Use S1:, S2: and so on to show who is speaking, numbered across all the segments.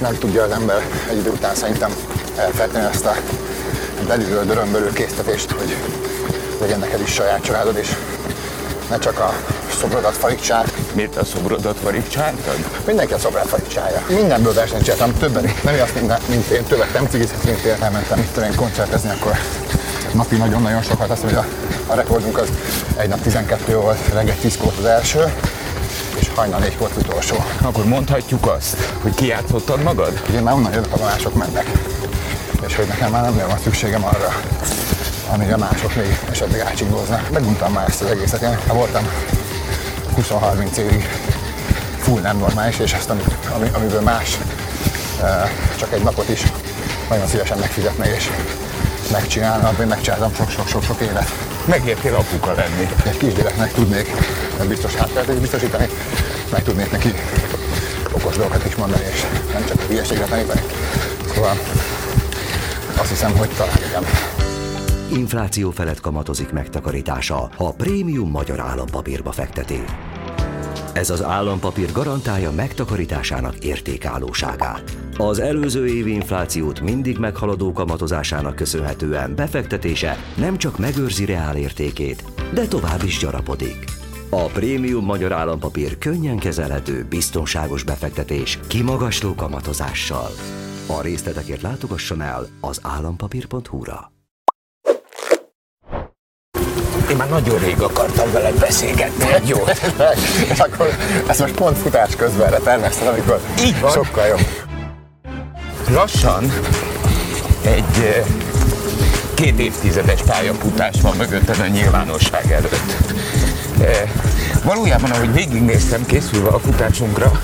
S1: Nem tudja az ember egy idő után szerintem elfelejteni ezt a belülről dörömbölő késztetést, hogy legyen neked is saját családod, és ne csak a szobrodat farigtsák.
S2: Miért a szobrodat farigcsáltad?
S1: Mindenki a szobrát farigcsálja. Mindenből versenyt többen, nem azt, mint, mint én, többet nem cigizhet, mint én, elmentem mit tudom én koncertezni, akkor napi nagyon-nagyon sokat, azt mondja, a rekordunk az egy nap 12 volt, reggel 10 volt az első, hajnal 4 volt utolsó.
S2: Akkor mondhatjuk azt, hogy kijátszottad magad?
S1: Ugye már onnan jövök, a mások mennek. És hogy nekem már nem nagyon van szükségem arra, amíg a mások még esetleg átcsingóznak. Meguntam már ezt az egészet. Én voltam 20-30 évig full nem normális, és ezt, ami, ami, amiből más e, csak egy napot is nagyon szívesen megfizetne és megcsinálna, abban megcsináltam sok-sok-sok évet.
S2: Megértél apuka lenni.
S1: Egy kisgyereknek tudnék biztos hátrát biztosítani, meg tudnék neki okos dolgokat is mondani, és nem csak hülyeségre tanítani. Szóval azt hiszem, hogy talán igen.
S3: Infláció felett kamatozik megtakarítása, ha a prémium magyar állampapírba fekteti. Ez az állampapír garantálja megtakarításának értékállóságát. Az előző évi inflációt mindig meghaladó kamatozásának köszönhetően befektetése nem csak megőrzi reál értékét, de tovább is gyarapodik. A prémium magyar állampapír könnyen kezelhető, biztonságos befektetés kimagasló kamatozással. A részletekért látogasson el az állampapír.hu-ra.
S2: Én már nagyon rég akartam veled beszélgetni.
S1: És akkor ezt most pont futás közben erre terveztem, amikor
S2: Így van.
S1: sokkal jobb.
S2: Lassan egy eh, két évtizedes pályafutás van mögötted a nyilvánosság előtt. Eh, Valójában, ahogy végignéztem készülve a futásunkra,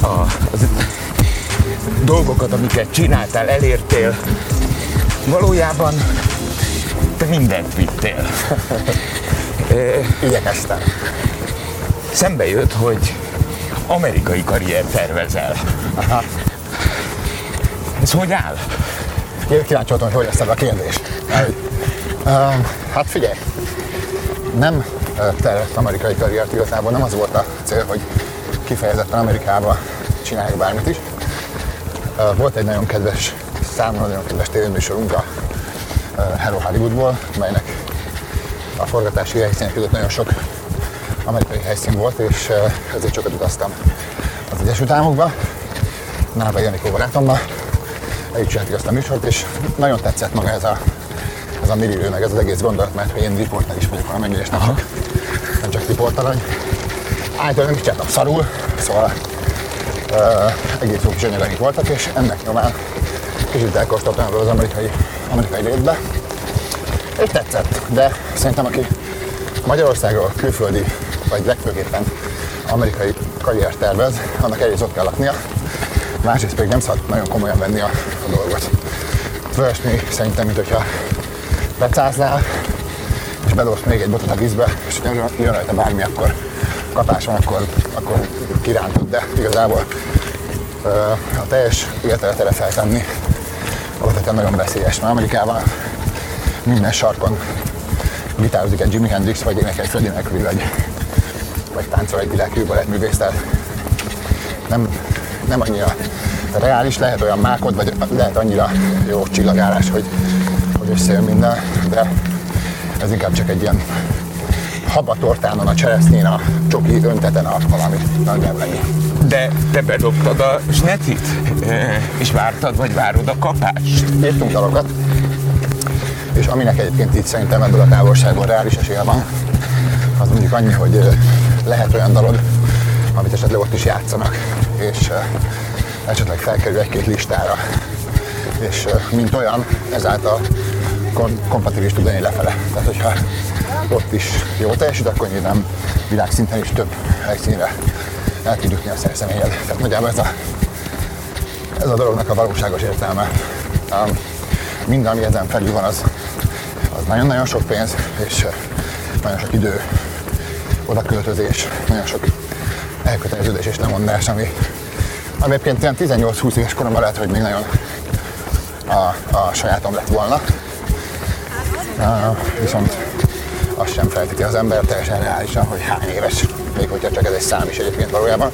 S2: a, az dolgokat, amiket csináltál, elértél, valójában te mindent vittél.
S1: Igyekeztem.
S2: Szembe jött, hogy amerikai karrier tervezel.
S1: Aha.
S2: Ez hogy áll?
S1: Én kíváncsi voltam, hogy hogy lesz ez a kérdés. Um, hát figyelj, nem tervett amerikai karriert igazából, nem az volt a cél, hogy kifejezetten Amerikába csinálják bármit is. Volt egy nagyon kedves, számomra nagyon kedves tévéműsorunk a Hello Hollywoodból, melynek a forgatási helyszínek között nagyon sok amerikai helyszín volt, és ezért sokat utaztam az Egyesült Államokba, Náva Janikó barátommal, együtt csináltuk azt a műsort, és nagyon tetszett maga ez a, ez a millió, meg ez az egész gondolat, mert én riporter is vagyok valamennyire, és nem csak, nem csak riportalany. Általában nem is csináltam szarul, szóval uh, egész jó kis anyagaink voltak, és ennek nyomán kicsit elkóstoltam ebből az amerikai, amerikai létbe. És tetszett, de szerintem aki Magyarországról külföldi, vagy legfőképpen amerikai karriert tervez, annak egyrészt ott kell laknia, másrészt pedig nem szabad nagyon komolyan venni a, a dolgot. Olyasmi szerintem, mint hogyha becáznál, és bedobsz még egy botot a vízbe, és jön rajta bármi, akkor kapás van, akkor, akkor kirántod, de igazából a teljes életet erre feltenni alapvetően nagyon veszélyes, mert Amerikában minden sarkon gitározik egy Jimi Hendrix, vagy énekel egy Freddie Mercury, vagy, vagy táncol egy világhű művész, tehát nem, nem annyira reális, lehet olyan mákod, vagy lehet annyira jó csillagárás, hogy, hogy összejön minden, de ez inkább csak egy ilyen habatortánon, a cseresznyén, a csoki önteten a valami nagyjából ennyi.
S2: De te bedobtad a snetit, és vártad, vagy várod a kapást?
S1: Írtunk dalokat, és aminek egyébként itt szerintem ebből a távolságból reális esélye van, az mondjuk annyi, hogy lehet olyan dalod, amit esetleg ott is játszanak, és esetleg felkerül egy-két listára. És mint olyan, ezáltal kompatibilis tud lenni lefele. Tehát, hogyha ott is jó teljesít, akkor nyilván világszinten is több helyszínre el tud jutni a szerszemélyed. Tehát nagyjából ez a, ez a dolognak a valóságos értelme. Um, minden, ami ezen felül van, az, az nagyon-nagyon sok pénz, és nagyon sok idő, oda költözés, nagyon sok elköteleződés és lemondás, ami, ami egyébként 18-20 éves koromban lehet, hogy még nagyon a, a sajátom lett volna. Uh, viszont azt sem feltéti az ember teljesen reálisan, hogy hány éves, még hogyha csak ez egy szám is egyébként valójában,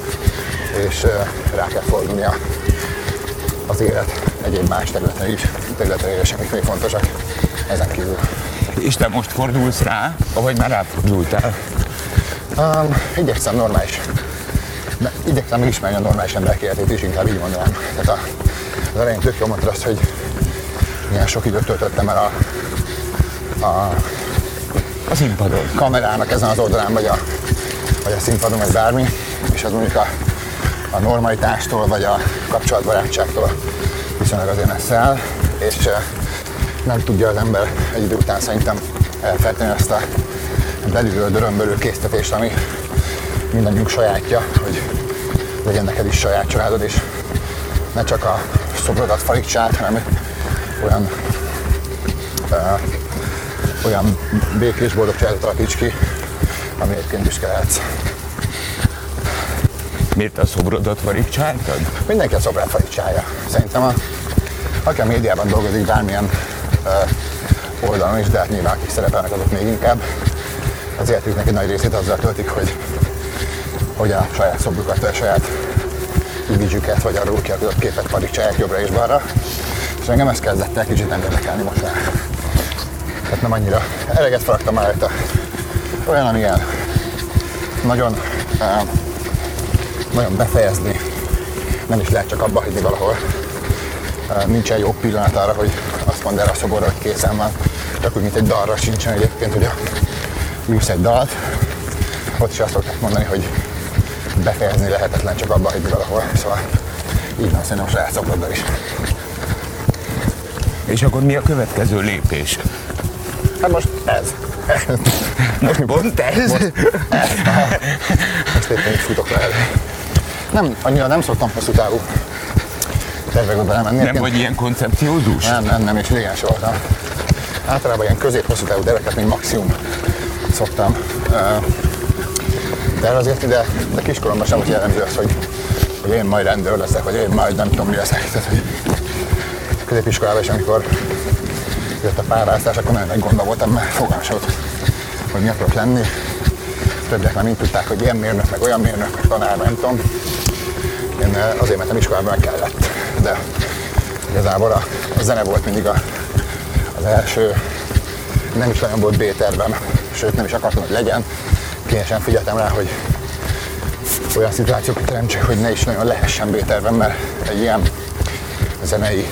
S1: és uh, rá kell fordulni a élet egyéb más területen is, területei is, amik még fontosak ezen kívül.
S2: És te most fordulsz rá, vagy már ráfordultál?
S1: Um, igyekszem normális. De igyekszem megismerni a normális emberek életét is, inkább így mondanám. Tehát a, az elején tök jól mondtad azt, hogy milyen sok időt töltöttem el a, a
S2: A színpadon.
S1: kamerának ezen az oldalán, vagy a, vagy a színpadon, vagy bármi, és az mondjuk a, a normalitástól, vagy a kapcsolatbarátságtól viszonylag azért messze áll, és nem tudja az ember egy idő után szerintem elfelejteni azt a belülről dörömbölő késztetést, ami mindannyiunk sajátja, hogy legyen neked is saját családod, és ne csak a szobrodat falicsát, hanem olyan uh, olyan békés, boldog családot alakíts ki, ami egyébként büszke lehetsz.
S2: Miért a szobrodat varicsáltad?
S1: Mindenki a szobrát falicsálja. Szerintem a, aki a médiában dolgozik bármilyen uh, oldalon is, de hát nyilván akik szerepelnek azok még inkább, az életüknek egy nagy részét azzal töltik, hogy, hogy a saját szobrukat, a saját imidzsüket, vagy a róla kialakított képet paricsálják jobbra és balra. És engem ez kezdett el kicsit nem érdekelni most már. Tehát nem annyira. Eleget faragtam már rajta. Olyan, amilyen nagyon, uh, nagyon befejezni. Nem is lehet csak abba hagyni valahol. Uh, nincsen jó pillanat arra, hogy azt mondd el a szoborra, hogy készen van. Csak úgy, mint egy dalra sincsen egyébként, hogy a írsz egy dalt. Ott is azt szokták mondani, hogy befejezni lehetetlen csak abba hagyni valahol. Szóval így van szerintem a saját szobroddal is.
S2: És akkor mi a következő lépés?
S1: Hát most ez.
S2: Most pont ez?
S1: Most éppen így futok le elő. Nem, annyira nem szoktam hosszú távú tervekbe belemenni.
S2: Nem
S1: Egyébként-
S2: vagy ilyen koncepciódús?
S1: Nem, nem, nem, és régen sem voltam. Általában ilyen közép-hosszú távú terveket még maximum szoktam uh, de, de kiskoromban sem volt jellemző az, hogy, hogy én majd rendőr leszek, vagy én majd nem tudom mi leszek. Tehát, hogy középiskolában is, amikor jött a pályáztatás, akkor nagyon nagy gondba voltam, mert fogalmam volt, hogy mi akarok lenni. Többiek már mind tudták, hogy ilyen mérnök, meg olyan mérnök, meg tanár, nem tudom. Én eh, azért mentem iskolába, kellett. De igazából a, a zene volt mindig a, az első, nem is nagyon volt B-tervem, sőt nem is akartam, hogy legyen. Kényesen figyeltem rá, hogy olyan szituációkat teremtsek, hogy ne is nagyon lehessen B-tervem, mert egy ilyen zenei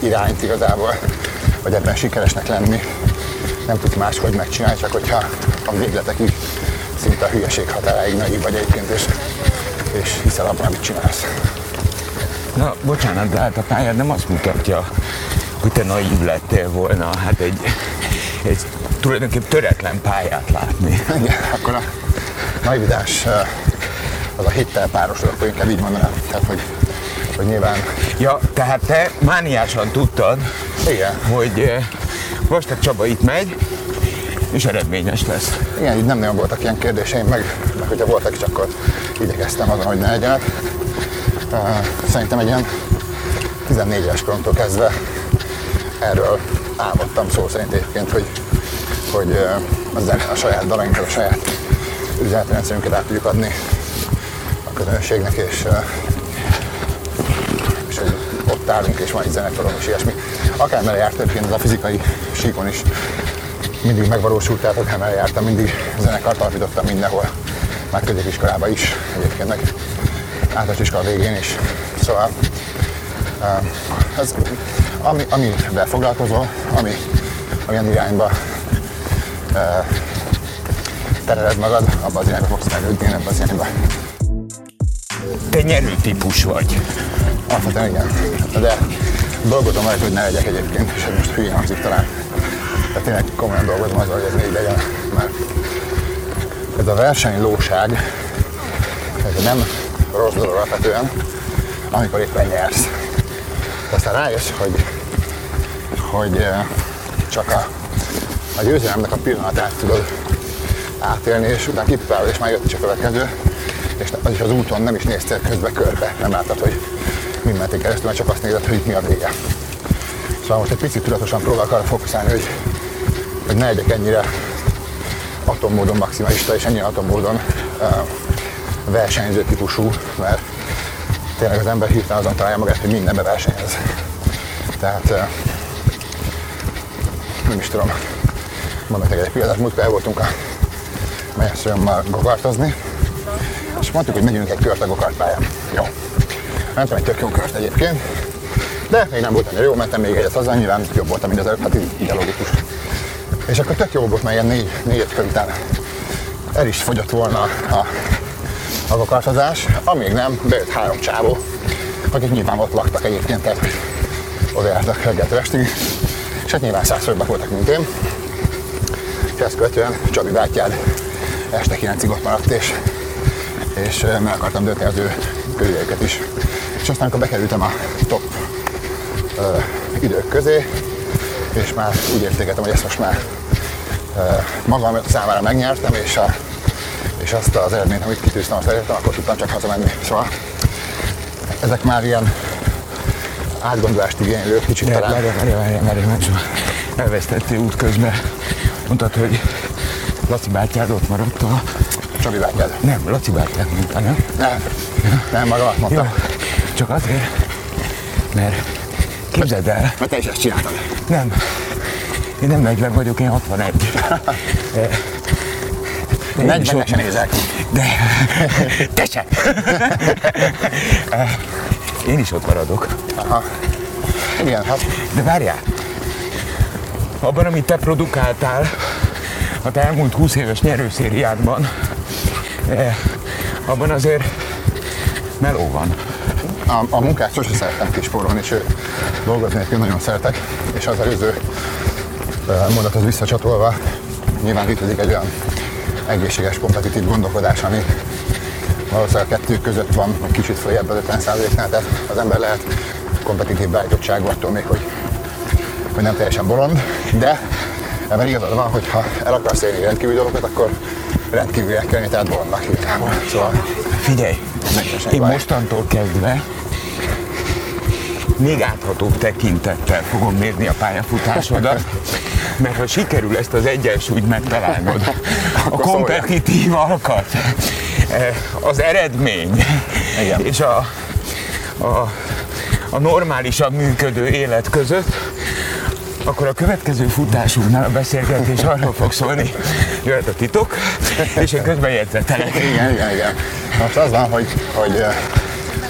S1: irányt igazából, vagy ebben sikeresnek lenni, nem tudsz máshogy megcsinálni, csak hogyha a végletekig szinte a hülyeség határáig naiv vagy egyébként, és, és hiszel abban, amit csinálsz.
S2: Na, bocsánat, de hát a pályád nem azt mutatja, hogy te naív lettél volna. Hát egy, egy tulajdonképpen töretlen pályát látni.
S1: Igen, akkor a naivitás eh, az a hittel párosul, akkor inkább így mondanám. Tehát, hogy, hogy nyilván,
S2: Ja, tehát te mániásan tudtad,
S1: igen,
S2: hogy Vastag Csaba itt megy, és eredményes lesz.
S1: igen, így nem nagyon voltak ilyen kérdéseim, meg, meg hogyha voltak is, akkor igyekeztem azon, hogy ne legyenek. Szerintem egy ilyen 14 éves koromtól kezdve erről álmodtam szó szerint egyébként, hogy, hogy a, zene, a saját dalainkat, a saját üzenetrendszerünket át tudjuk adni a közönségnek, és, és hogy ott állunk, és van egy zenekarom, és ilyesmi. Akármere járt egyébként ez a fizikai síkon is mindig megvalósult, tehát akármere jártam, mindig zenekart alapítottam mindenhol, már középiskolában is, egyébként meg általános iskola végén is. Szóval ez, ami, amivel foglalkozol, ami olyan irányba tereled magad, abban az irányba fogsz fejlődni, én ebben az irányba.
S2: Te nyerő típus vagy.
S1: Alapvetően igen. De dolgozom rajta, hogy ne legyek egyébként, és ez most hülyén hangzik talán. Tehát tényleg komolyan dolgozom azzal, hogy ez így legyen, mert ez a versenylóság, ez nem rossz dolog alapvetően, amikor éppen nyersz. De aztán rájössz, hogy, hogy csak a, a győzelemnek a pillanatát tudod átélni, és utána kipipálod, és már jött is a következő, és az is az úton nem is néztél közbe körbe, nem láttad, hogy mi mentél keresztül, mert csak azt nézed, hogy mi a vége. Szóval most egy picit tudatosan próbálok arra fókuszálni, hogy, hogy ne legyek ennyire atommódon maximalista, és ennyire atommódon uh, versenyző típusú, mert tényleg az ember hirtelen azon találja magát, hogy mindenbe versenyez. Tehát ö, nem is tudom, mondok neked egy példát, múltkor el voltunk a mennyasszonyommal gokartozni, és mondtuk, hogy megyünk egy kört a gokartpályán. Jó. Mentem egy tök jó kört egyébként, de még nem volt annyira jó, mentem még egyet haza, nyilván jobb voltam, mint az előbb, hát így, logikus. És akkor tök jó volt, mert ilyen négy, négy kör után el is fogyott volna a, a gokartozás, amíg nem bejött három csávó, akik nyilván ott laktak egyébként, tehát oda jártak reggeltől estig, és hát nyilván százszorobbak voltak, mint én. És ezt követően Csabi bátyád este 9-ig ott maradt, és, és meg akartam dönteni az ő körüljeiket is. És aztán, amikor bekerültem a top ö, idők közé, és már úgy értékeltem, hogy ezt most már ö, magam számára megnyertem, és, a, és azt az eredményt, amit kitűztem, azt elértem, akkor tudtam csak hazamenni. Szóval ezek már ilyen átgondolást igénylő, kicsit talán.
S2: Elvesztettél út közben. Mondtad, hogy Laci bátyád ott maradt a...
S1: Csabi bátyád.
S2: Nem, Laci bátyád mondta, nem?
S1: Nem, nem, maga azt
S2: Jó,
S1: mondta.
S2: csak azért, mert képzeld el,
S1: Mert te is ezt csináltad.
S2: nem, én nem 40 vagyok, én 61. De én is
S1: 40
S2: ott-
S1: se nézek.
S2: De, te se. Én is ott maradok.
S1: Aha. Igen, hát
S2: De várjál! Abban, amit te produkáltál a te elmúlt 20 éves nyerőszériádban, eh, abban azért meló van.
S1: a, a munkát sose szerettem kispórolni, sőt, dolgozni egyébként nagyon szeretek, és az előző ö, mondathoz visszacsatolva, nyilván létezik egy olyan egészséges, kompetitív gondolkodás, ami valószínűleg a kettő között van, vagy kicsit följebb az 50%-nál, tehát az ember lehet kompetitív beállítottságú attól még, hogy, hogy nem teljesen bolond, de ebben igazad van, hogy ha el akarsz élni rendkívül dolgokat, akkor rendkívül el kell, tehát bolondnak igazából. Szóval
S2: Figyelj, én
S1: baj.
S2: mostantól kezdve még áthatóbb tekintettel fogom mérni a pályafutásodat, mert ha sikerül ezt az egyensúlyt megtalálnod, a kompetitív alkat, eh, az eredmény
S1: Igen.
S2: és a, a, a normálisan működő élet között, akkor a következő futásunknál a beszélgetés arról fog szólni, jöhet a titok, és én közben jegyzetelek.
S1: Igen, igen, igen. Most az van, hogy, hogy, ö,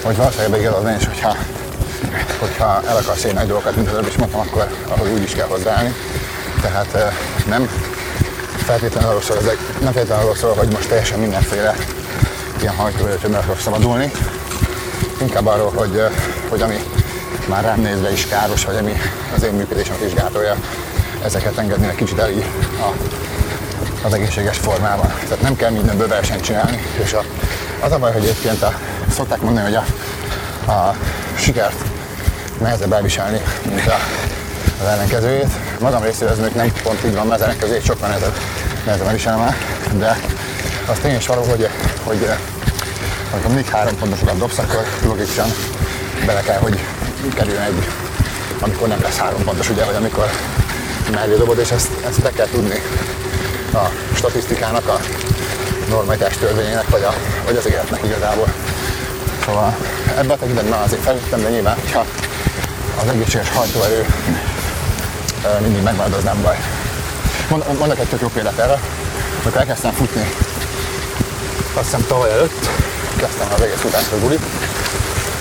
S1: hogy valószínűleg igazad van, és hogyha, hogyha el akarsz érni nagy dolgokat, mint az előbb is mondtam, akkor ahhoz úgy is kell hozzáállni. Tehát ö, nem feltétlenül arról szól, ezek, nem feltétlenül arról szól, hogy most teljesen mindenféle ilyen hajtóerőtől meg akarok szabadulni. Inkább arról, hogy, ö, hogy ami már rám nézve is káros, vagy ami az én működésemet is gátolja, ezeket engedni egy kicsit el a, az egészséges formában. Tehát nem kell mindenből versenyt csinálni, és a, az a baj, hogy egyébként a, szokták mondani, hogy a, a sikert nehezebb elviselni, mint a, az ellenkezőjét. Magam részéről ez még nem pont így van, mert az ellenkezőjét sokkal nehezebb, nehezebb elviselem el, de az tény is való, hogy, hogy amikor mindig három pontosokat dobsz, akkor logikusan bele kell, hogy kerüljön egy, amikor nem lesz három pontos, ugye, vagy amikor mellé dobod, és ezt, ezt be kell tudni a statisztikának, a normalitás törvényének, vagy, a, vagy az életnek igazából. Szóval ebben a tekintetben azért felüttem, de nyilván, ha az egészséges hajtóerő mindig megmarad, az nem baj. Mond, mondok egy tök jó példát erre, amikor elkezdtem futni, azt hiszem tavaly előtt, kezdtem az egész futásról bulit,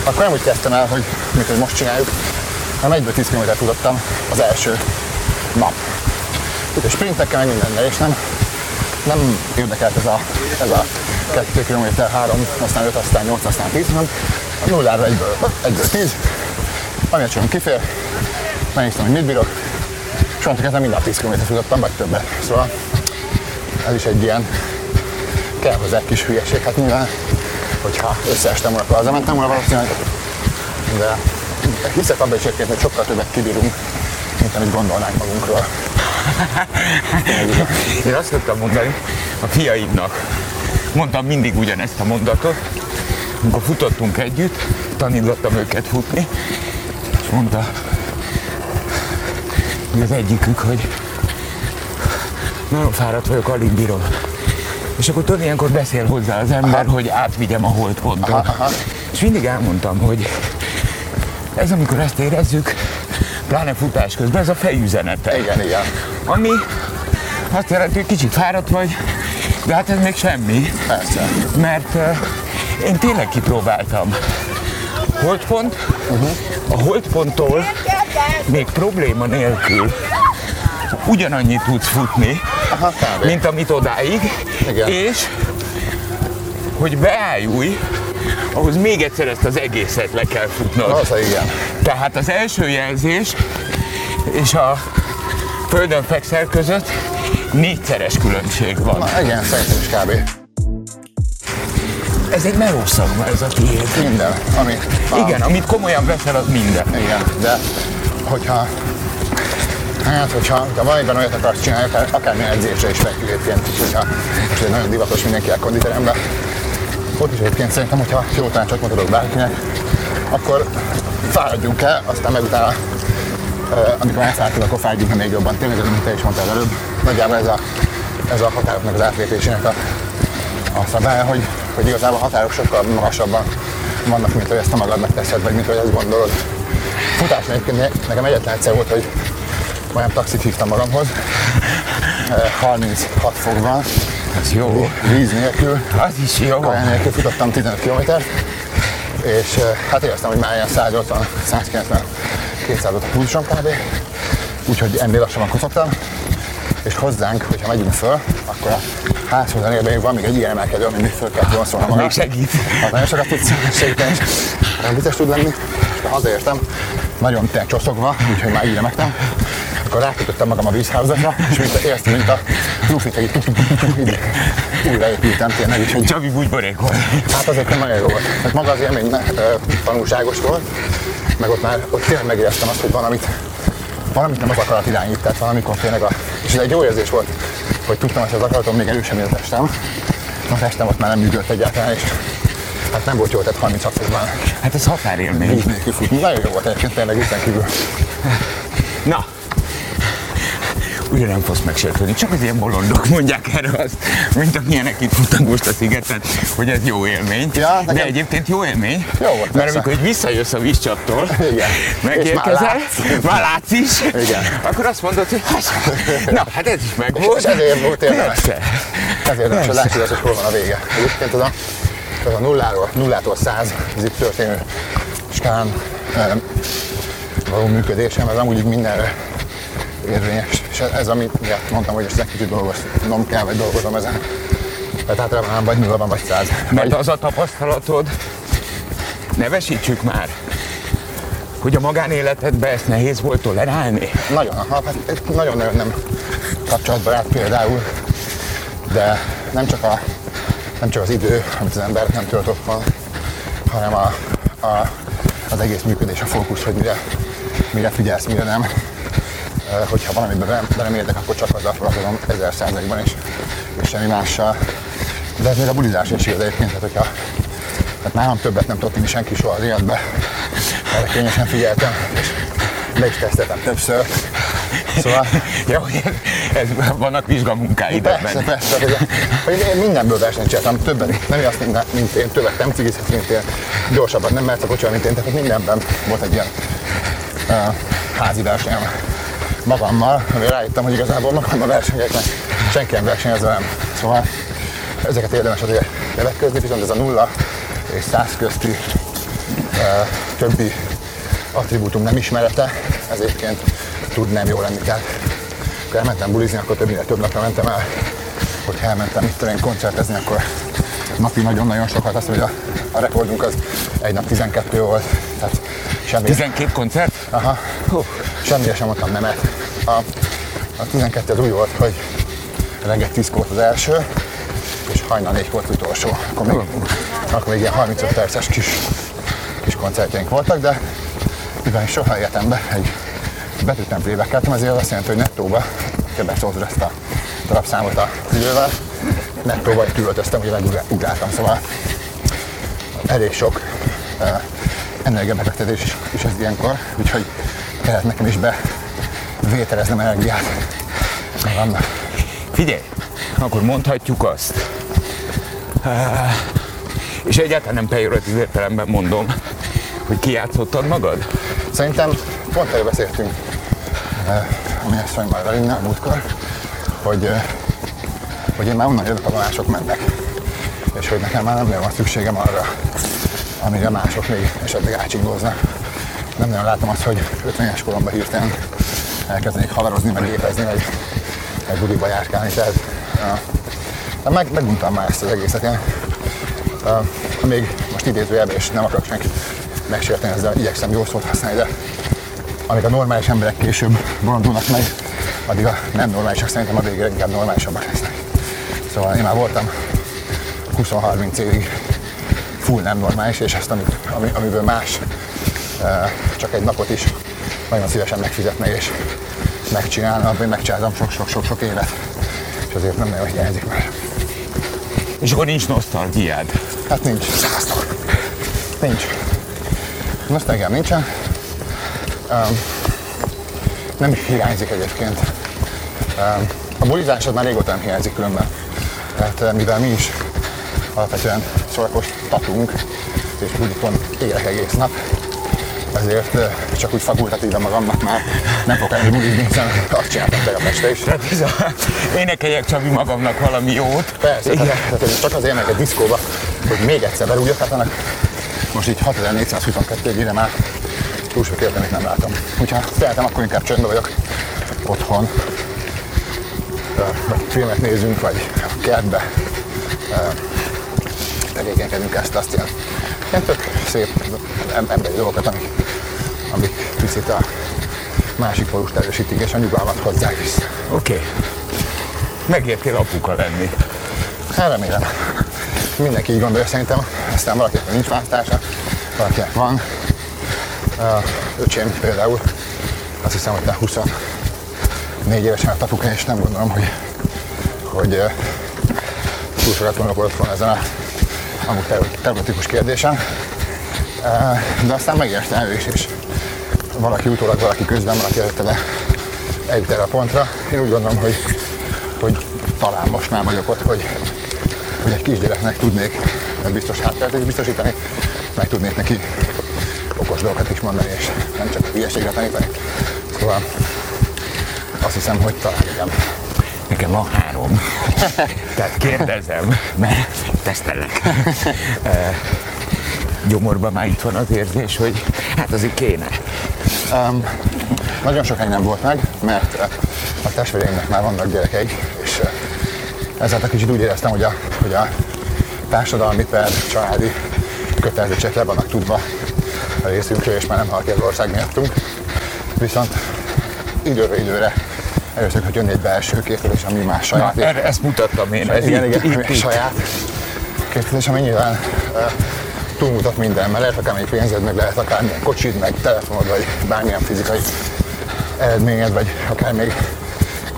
S1: akkor nem úgy kezdtem el, hogy mint hogy most csináljuk, hanem egyből 10 km futottam az első nap. Úgyhogy sprintekkel meg mindennel, és nem, nem érdekelt ez a, ez a 2 km, 3, aztán 5, aztán 8, aztán 10, hanem a nullára egyből, egyből 10, ami csak kifér, megnéztem, hogy mit bírok, és onnantól kezdve minden nap 10 km futottam, vagy többet. Szóval ez is egy ilyen, kell hozzá kis hülyeség, hát nyilván, hogyha összeestem volna, akkor hazamentem volna valószínűleg, de hiszek abban is egyébként, hogy sokkal többet kibírunk, mint amit gondolnánk magunkról.
S2: Én azt szoktam mondani a fiaimnak, mondtam mindig ugyanezt a mondatot, amikor futottunk együtt, tanítottam őket futni, és mondta az egyikük, hogy nagyon fáradt vagyok, alig bírom. És akkor tudod, ilyenkor beszél hozzá az ember, hogy átvigyem a holdpontot.
S1: Aha, aha.
S2: És mindig elmondtam, hogy ez amikor ezt érezzük, pláne futás közben, ez a fejüzenete.
S1: Igen, igen.
S2: Ami azt jelenti, hogy kicsit fáradt vagy, de hát ez még semmi,
S1: Persze.
S2: mert uh, én tényleg kipróbáltam. Holdpont, uh-huh. a holdponttól még probléma nélkül ugyanannyit tudsz futni,
S1: Aha, kb.
S2: mint amit odáig,
S1: Igen.
S2: és hogy beállj ahhoz még egyszer ezt az egészet le kell futnod.
S1: Az a igen.
S2: Tehát az első jelzés és a földön fekszel között négyszeres különbség van.
S1: Na igen, szerintem is kb.
S2: Ez egy meló szakma, ez a tiéd.
S1: Minden, ami... a-
S2: Igen, amit komolyan veszel, az minden.
S1: Igen, de hogyha Hát, hogyha de valamiben olyat akarsz csinálni, akár, akármilyen edzésre is megy egyébként, hogyha most egy nagyon divatos mindenki a konditeremben, ott is egyébként szerintem, hogyha jó tanácsot mondok bárkinek, akkor fáradjunk el, aztán meg utána, amikor elfáradtunk, akkor fáradjunk még jobban. Tényleg, amit te is mondtál előbb, nagyjából ez a, ez a határoknak az átlépésének a, a szabálya, hogy, hogy igazából a határok sokkal magasabban vannak, mint hogy ezt a magadnak teszed, vagy mint hogy ezt gondolod. Futásnál egyébként nekem egyetlen egyszer volt, hogy olyan taxit hívtam magamhoz, eh, 36 fokban,
S2: Ez jó.
S1: víz nélkül,
S2: Az is jó.
S1: kaján nélkül futottam 15 km, és eh, hát éreztem, hogy már ilyen 180, 190, 200 volt a pulzusom kb. Úgyhogy ennél lassabban kutattam, és hozzánk, hogyha megyünk föl, akkor a házhoz elérve van még egy ilyen emelkedő, ami még föl kell gyonszolni magát.
S2: Még segít.
S1: Hát nagyon sokat tudsz segíteni, és vicces tud lenni. És ha hazaértem, nagyon te csoszogva, úgyhogy már így remektem. Akkor rákötöttem magam a vízházatra, és mint éreztem, mint a lufit, így, így újraépültem tényleg, úgyhogy
S2: Csabi bugyborék volt.
S1: Hát azért nem nagyon jó volt. Hát maga az élmény tanulságos volt, meg ott már ott tényleg megéreztem azt, hogy valamit, valamit nem az akarat irányít, tehát valamikor tényleg a... És ez egy jó érzés volt, hogy tudtam, hogy az akaratom még erősebb, mint a testem. A testem ott már nem működött egyáltalán, és hát nem volt jó, tehát 36 fokban
S2: Hát ez határélmény.
S1: víz nélkül futni. Nagyon jó volt egyébként tényleg ezen kívül.
S2: Na, ugye nem fogsz megsértődni, csak az ilyen bolondok mondják erre azt, mint amilyenek itt futnak most a szigeten, hogy ez jó élmény.
S1: Ja,
S2: De
S1: nekem-
S2: egyébként jó élmény,
S1: Jó volt,
S2: mert
S1: persze.
S2: amikor így visszajössz a vízcsaptól,
S1: Igen.
S2: megérkezel,
S1: már látsz.
S2: már látsz is,
S1: Igen.
S2: akkor azt mondod, hogy hát, na, hát ez is meg volt.
S1: És ezért volt érdemes. Ezért nem
S2: Persze.
S1: hogy látszik az, hogy hol van a vége. Egyébként ez a, ez a nulláról, nullától száz ez itt történő skálán eh, való működésem, ez amúgy mindenre érvényes. És ez, ami miatt mondtam, hogy ezt egy kicsit dolgoznom kell, vagy dolgozom ezen. Tehát általában nem vagy nulla van, vagy száz.
S2: Mert az a tapasztalatod, nevesítsük már, hogy a magánéletedben ezt nehéz volt tolerálni.
S1: Nagyon, hát nagyon-nagyon nem kapcsolatbarát például, de nem csak, a, nem csak az idő, amit az ember nem tölt otthon, hanem a, a, az egész működés, a fókusz, hogy mire, mire figyelsz, mire nem. Ö, Hogyha valamiben be- belemérdek, akkor csak azzal foglalkozom ezer százalékban is, és semmi mással. De ez még a bulizás is igaz egyébként, tehát hogyha tehát nálam többet nem tudott senki soha az életbe. Erre kényesen figyeltem, és le is teszteltem többször. Szóval
S2: Ja, hogy ez, vannak vizsgamunkáid
S1: persze, persze, hogy, hogy én mindenből versenyt csináltam, többet, nem azt, mint, mint én, többet nem cigizhet, mint én, gyorsabban nem mehetsz a kocsival, mint én, tehát mindenben volt egy ilyen uh, házi versenyem magammal, amire rájöttem, hogy igazából magammal versenyeknek senki nem versenyez velem. Szóval ezeket érdemes azért levetközni, viszont ez a nulla és száz közti uh, többi attribútum nem ismerete, ez egyébként tud nem jó lenni. Tehát amikor elmentem bulizni, akkor többnyire több napra mentem el. Hogyha elmentem mit tudom én koncertezni, akkor napi nagyon-nagyon sokat. Azt mondja, a, a rekordunk az egy nap 12 volt. Tehát semmi,
S2: 12 koncert?
S1: aha, hú, semmire sem mondtam nemet. A, a 12 az úgy volt, hogy reggel 10 volt az első, és hajnal 4 volt az utolsó. Akkor még, akkor még ilyen 35 perces kis, kis koncertjeink voltak, de mivel én soha életemben egy betűt nem playback ezért az azt jelenti, hogy nettóba kebeszoltad ezt a darabszámot az idővel, nettóba üvöltöztem, hogy megugráltam, szóval elég sok uh, energiabefektetés is, is ez ilyenkor, úgyhogy kellett nekem is be vételeznem energiát magamnak.
S2: Figyelj, akkor mondhatjuk azt. És egyáltalán nem pejoratív értelemben mondom, hogy kijátszottad magad?
S1: Szerintem pont erről beszéltünk, ami ezt majd már a múltkor, hogy, hogy én már onnan jövök, ahol mások mennek. És hogy nekem már nem van szükségem arra, amire mások még esetleg átsingóznak. Nem nagyon látom azt, hogy 50 es koromban hirtelen elkezdenék haverozni, meg gépezni, meg, meg budiba járkálni. Tehát, uh, meg, meguntam már ezt az egészet. Én, uh, még most idézőjelben, és nem akarok senki megsérteni, ezzel igyekszem jó szót használni, de amíg a normális emberek később bolondulnak meg, addig a nem normálisak szerintem a végére inkább normálisabbak lesznek. Szóval én már voltam 20-30 évig full nem normális, és ezt, amit, ami, amiből más csak egy napot is nagyon szívesen megfizetne és megcsinálna, abban megcsináltam sok-sok-sok évet, és azért nem nagyon hiányzik már.
S2: És akkor nincs nosztalgiád?
S1: Hát nincs. Százszor. Nincs. Nosztalgiám nincsen. Um, nem is hiányzik egyébként. Um, a bulizás az már régóta nem hiányzik különben. Tehát mivel mi is alapvetően tatunk, és bulikon élek egész nap, ezért csak úgy fakultatívan magamnak már nem fogok elni bulizni, hiszen azt csináltam tegnap este is.
S2: Tehát ez a, énekeljek Csabi magamnak valami jót.
S1: Persze, Igen. Tehát, tehát csak azért megyek egy diszkóba, hogy még egyszer berúgjak, hát annak most így 6422 ére már túl sok értelmét nem látom. Úgyhogy szeretem, akkor inkább csöndben vagyok otthon, vagy filmet nézünk, vagy kertbe tevékenykedünk ezt, azt ilyen, ilyen tök szép emberi dolgokat, amik picit a másik polust erősítik, és a nyugalmat hozzák vissza.
S2: Oké. Okay. Megértél apuka lenni.
S1: Hát remélem. Mindenki így gondolja szerintem, aztán valakinek nincs választása, valakinek van. Uh, öcsém például, azt hiszem, hogy 24 évesen a apuka, és nem gondolom, hogy, hogy uh, túl sokat gondolkodott volna ezen a amúgy teoretikus kérdésen. Uh, de aztán megérte el is, és valaki utólag, valaki közben, valaki előtte le eljut erre a pontra. Én úgy gondolom, hogy, hogy talán most már vagyok ott, hogy, hogy egy kisgyereknek tudnék biztos hátteret is biztosítani, meg tudnék neki okos dolgokat is mondani, és nem csak hülyeségre tanítani. Szóval azt hiszem, hogy talán igen.
S2: Nekem van három. Tehát kérdezem, mert tesztelek. Gyomorban már itt van az érzés, hogy hát azért kéne.
S1: Um, nagyon sokáig nem volt meg, mert a testvéreimnek már vannak gyerekeik, és ezáltal kicsit úgy éreztem, hogy a, hogy a társadalmi per családi kötelezettségek le vannak tudva a részünkről, és már nem halki az ország miattunk. Viszont időre időre először, hogy jön egy belső képzés, ami más saját.
S2: Na, erre, ezt mutattam én. Ez
S1: igen, itt, igen, itt, saját képzés, ami nyilván uh, túlmutat minden, mert lehet akár pénzed, meg lehet akár milyen kocsid, meg telefonod, vagy bármilyen fizikai eredményed, vagy akár még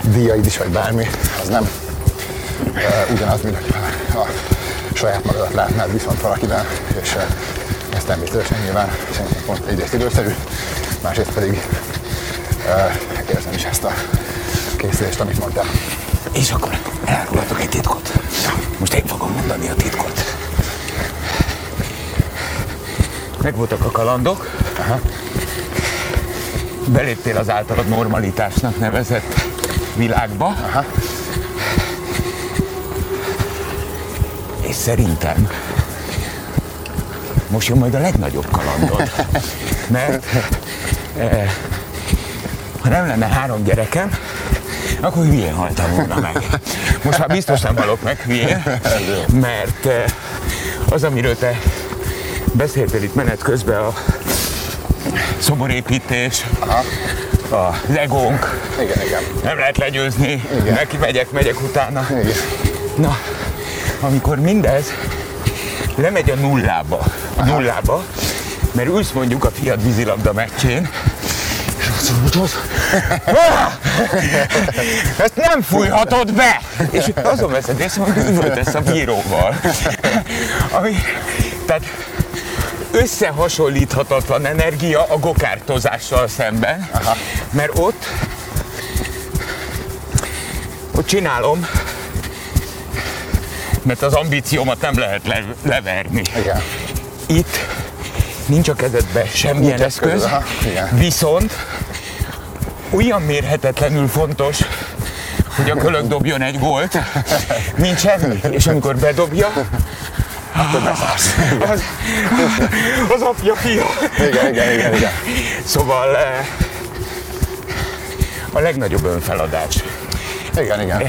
S1: díjaid is, vagy bármi, az nem uh, ugyanaz, mint hogy a saját magadat látnád viszont valakivel, és uh, ez természetesen nyilván szerintem pont egyrészt időszerű, másrészt pedig uh, érzem is ezt a készülést, amit mondtál.
S2: És akkor elárulhatok egy titkot. Most én fogom mondani a titkot. Megvoltak a kalandok. Aha. Beléptél az általad normalitásnak nevezett világba. Aha. És szerintem most jön majd a legnagyobb kalandod. Mert eh, ha nem lenne három gyerekem, akkor hülyén haltam volna meg. Most már biztos nem halok meg hülyén, mert eh, az, amiről te beszéltél itt menet közben a szoborépítés, Aha. az egónk,
S1: igen, igen.
S2: nem lehet legyőzni, igen. neki megyek, megyek utána. Igen. Na, amikor mindez lemegy a nullába, a nullába, mert ülsz mondjuk a fiat vízilabda meccsén, Szóval Ezt nem fújhatod be! És azon veszed észre, hogy üvöltesz a bíróval. Ami, tehát összehasonlíthatatlan energia a gokártozással szemben, Aha. mert ott ott csinálom, mert az ambíciómat nem lehet le, leverni.
S1: Igen.
S2: Itt nincs a kezedben semmilyen
S1: Nincs eszköz,
S2: eszköz,
S1: aha, igen.
S2: viszont olyan mérhetetlenül fontos, hogy a kölök dobjon egy gólt, mint semmi. És amikor bedobja,
S1: Akkor beszállsz.
S2: az, az apja fia.
S1: Igen, igen, igen, igen.
S2: Szóval eh, a legnagyobb önfeladás.
S1: Igen, igen.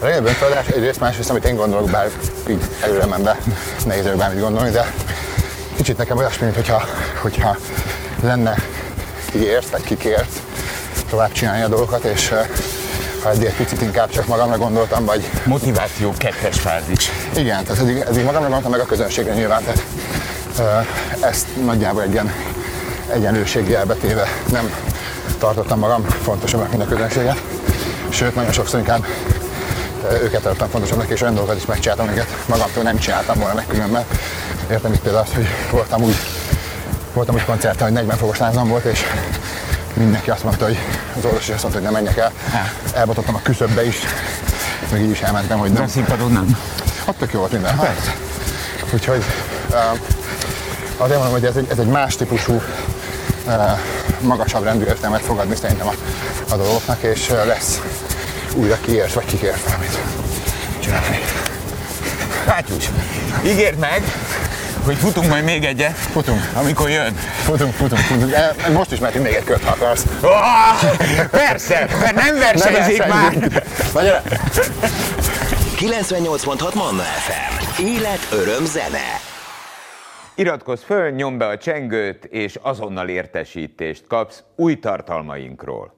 S1: A legnagyobb önfeladás egyrészt, másrészt, amit én gondolok, bár így előre menve nehéz előbb bármit gondolni, de kicsit nekem olyasmi, mint hogyha, hogyha lenne kiért, vagy kikért tovább csinálni a dolgokat, és eh, eddig egy picit inkább csak magamra gondoltam, vagy
S2: Motiváció kettes fázis.
S1: igen, tehát eddig, eddig magamra gondoltam, meg a közönségre nyilván, tehát ezt nagyjából egy ilyen egyenlőségjelbe téve nem tartottam magam fontosabbnak, mint a közönséget. Sőt, nagyon sokszor inkább őket tartottam fontosabbnak, és olyan dolgokat is megcsináltam, amiket magamtól nem csináltam volna meg különben. Értem itt például azt, hogy voltam úgy, voltam úgy koncerten, hogy 40 fokos lázam volt, és mindenki azt mondta, hogy az orvos is azt mondta, hogy ne menjek el. Elbotottam a küszöbbe is, meg így is elmentem, hogy
S2: De a
S1: nem.
S2: színpadon nem.
S1: Ott tök jó volt minden. Hát. Úgyhogy uh, azért mondom, hogy ez egy, ez egy más típusú, uh, magasabb rendű értelmet fogadni szerintem a, a dolgoknak, és uh, lesz újra kiért, vagy kikért valamit csinálni.
S2: Kátyus, ígérd meg, hogy futunk majd még egyet,
S1: Futunk,
S2: amikor jön.
S1: futunk, futunk, futunk. E, most is mehetünk még egy kört, ha akarsz.
S2: Ah, persze, mert nem versenyzik már.
S1: Na gyere!
S4: 98.6 Manna FM. Élet, öröm, zene.
S5: Iratkozz föl, nyomd be a csengőt, és azonnal értesítést kapsz új tartalmainkról.